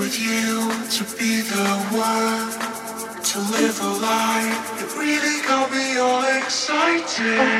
with you to be the one to live a life. It really got me all excited.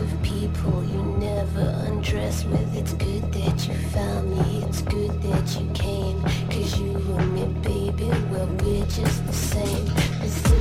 of people you never undress with. It's good that you found me, it's good that you came. Cause you and me, baby, well we're just the same.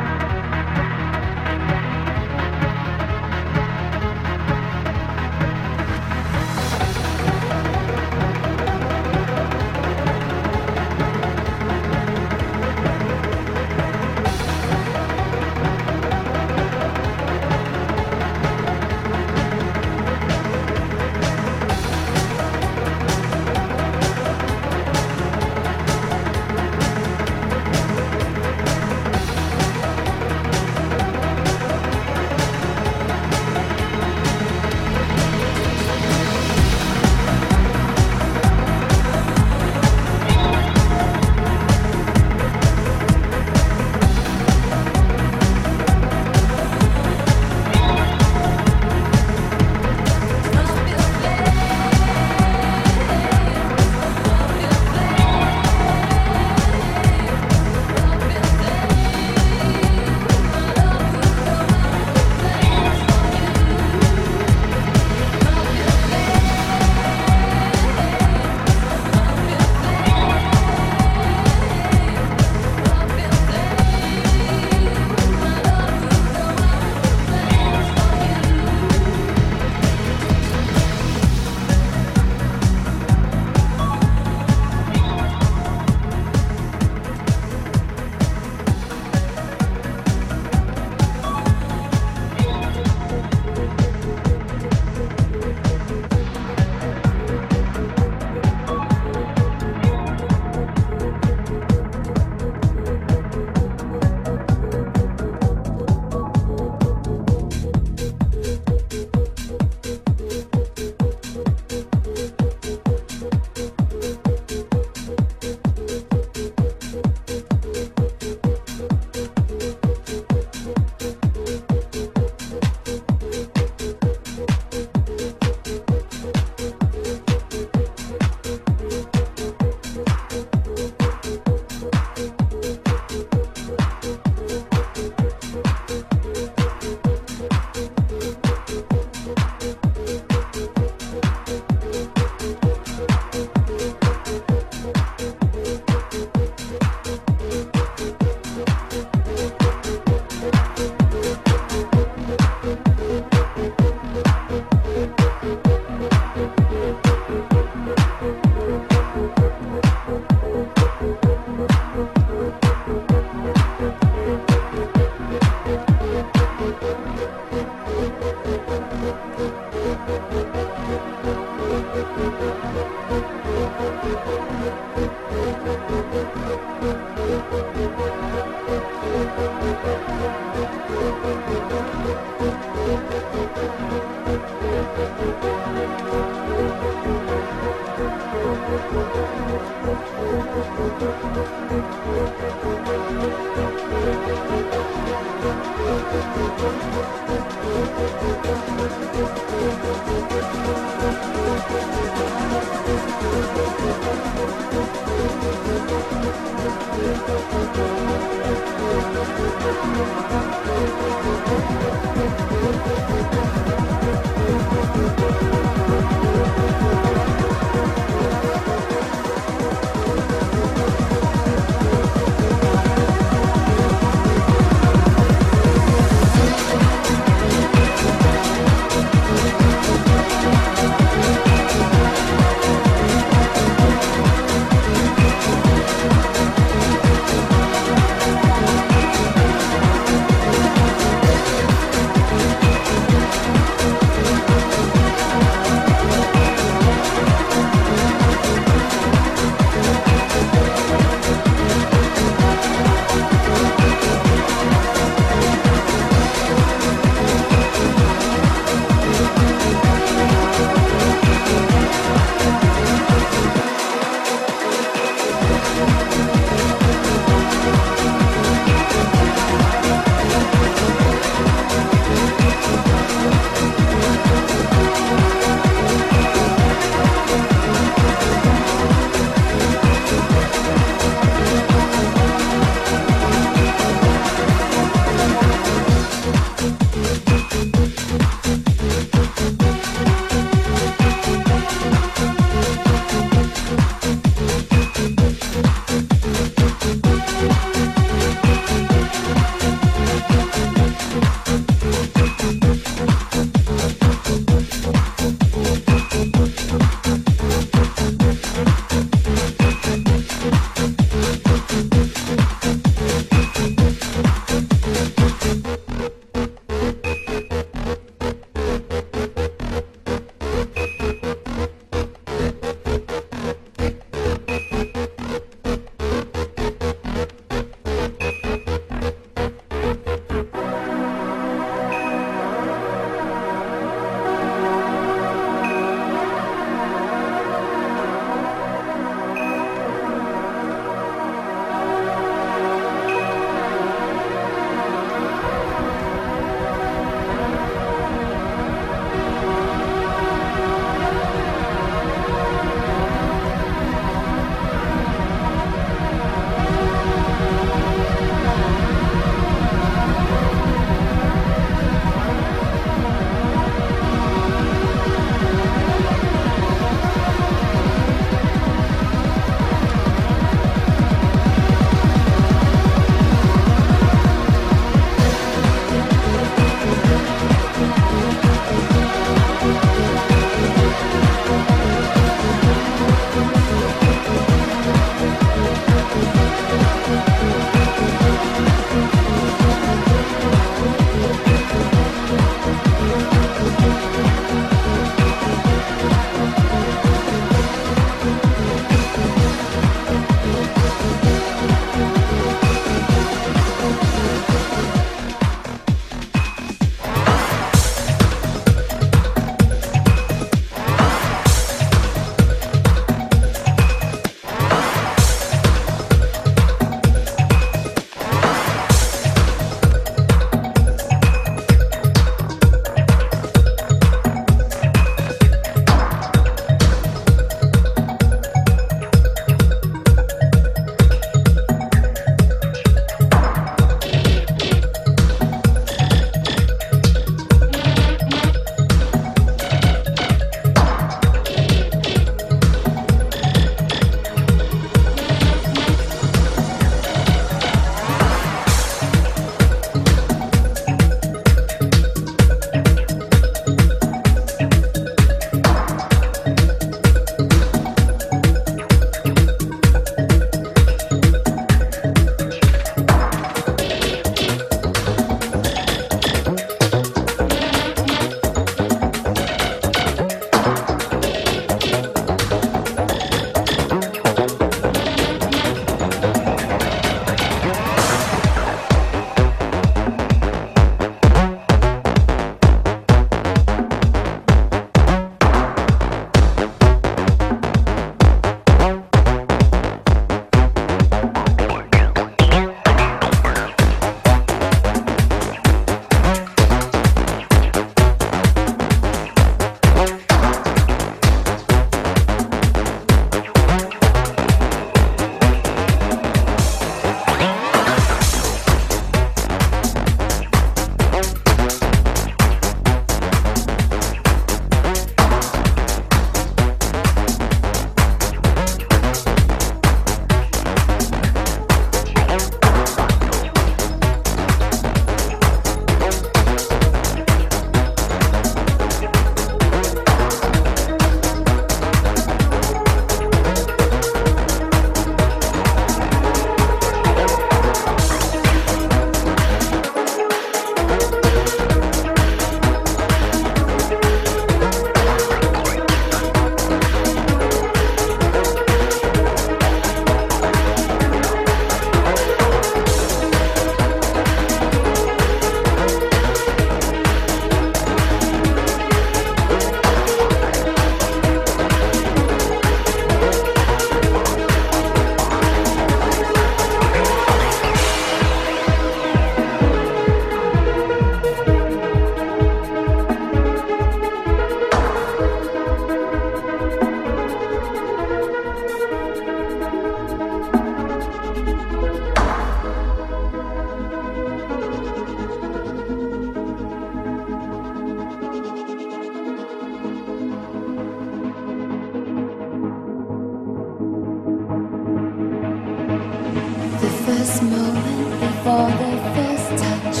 First moment before the first touch.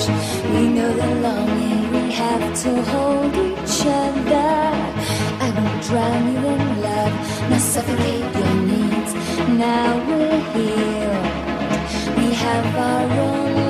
We know the longing we have to hold each other. I will drown you in love, not suffocate your needs. Now we're healed. We have our own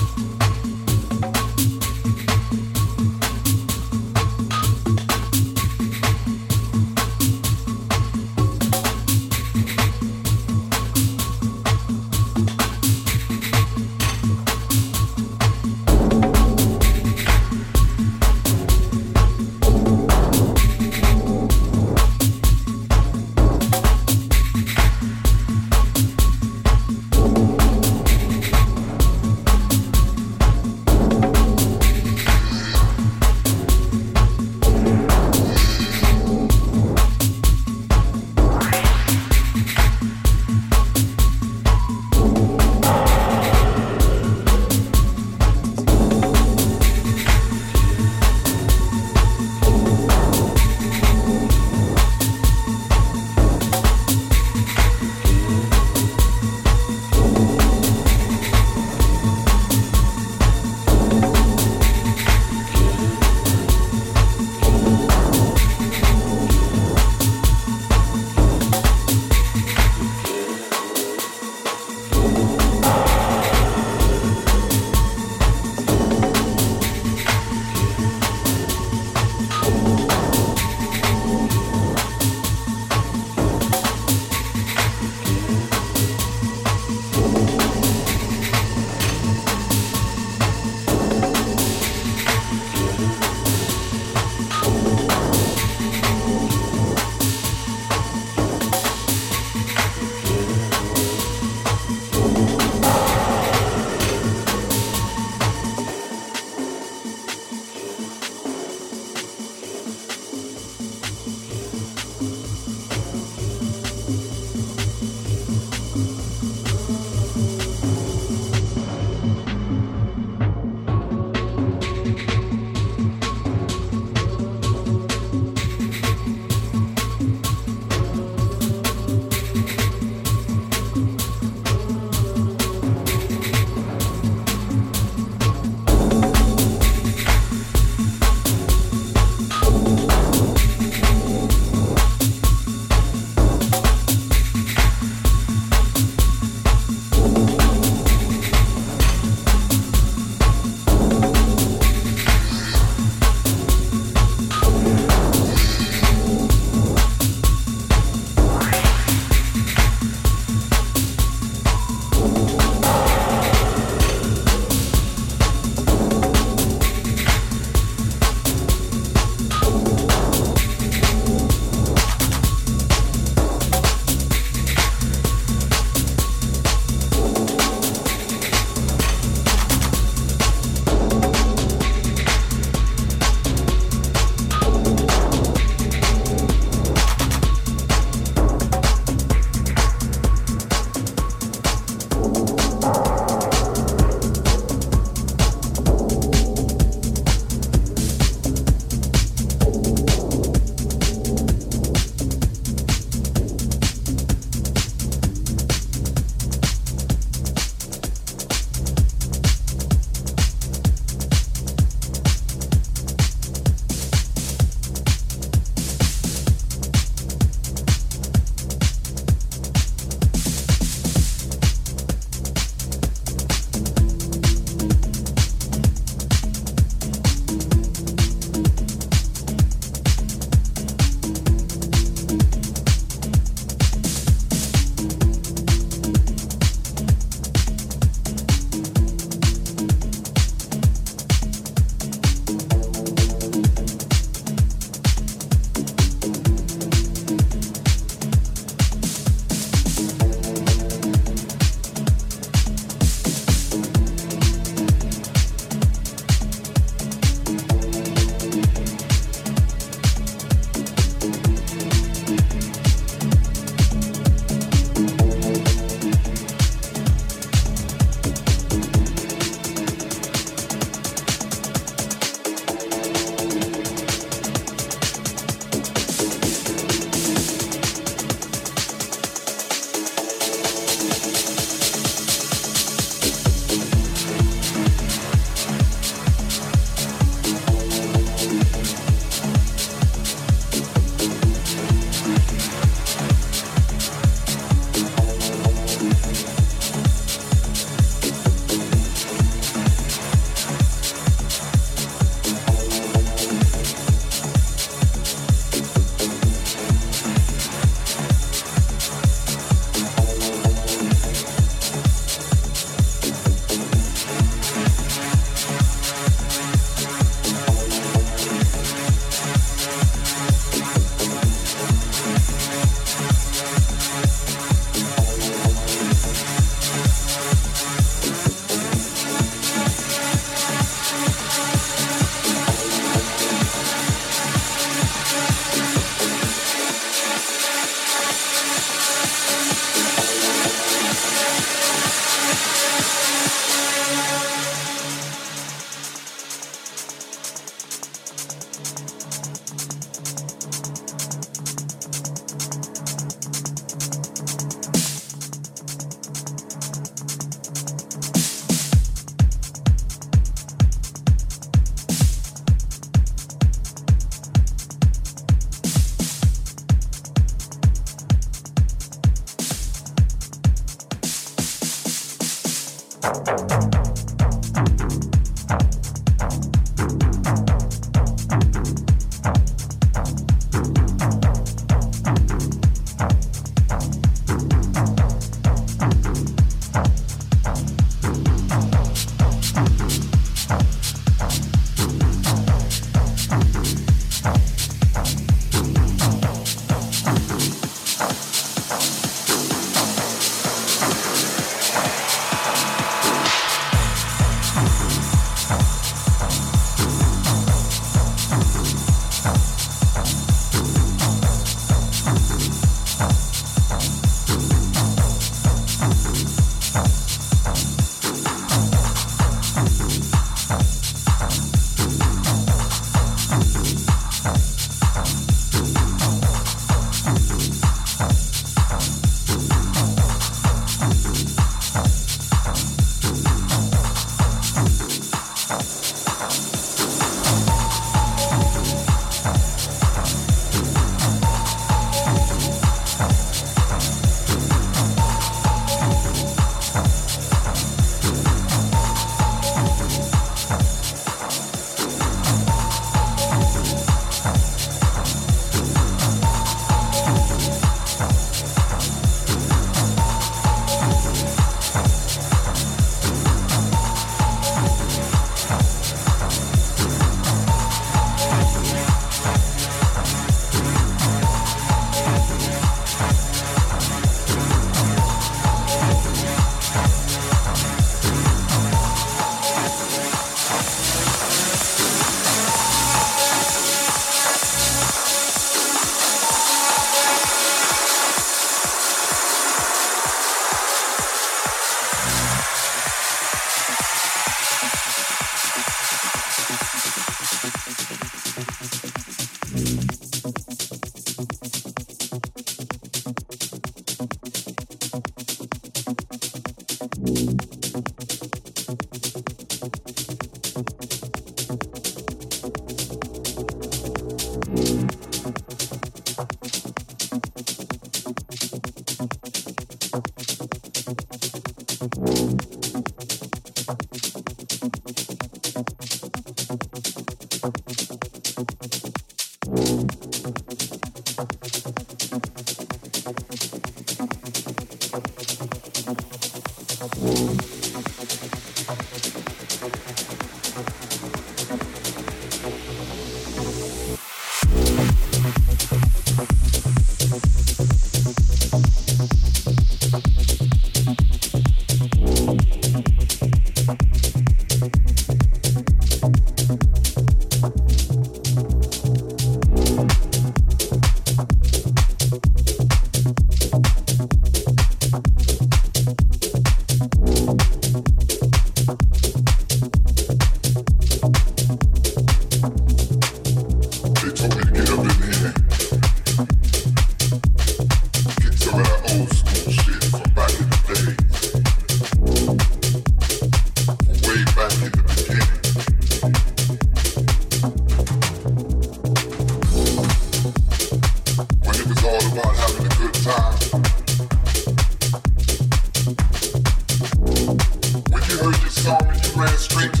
Back in the day.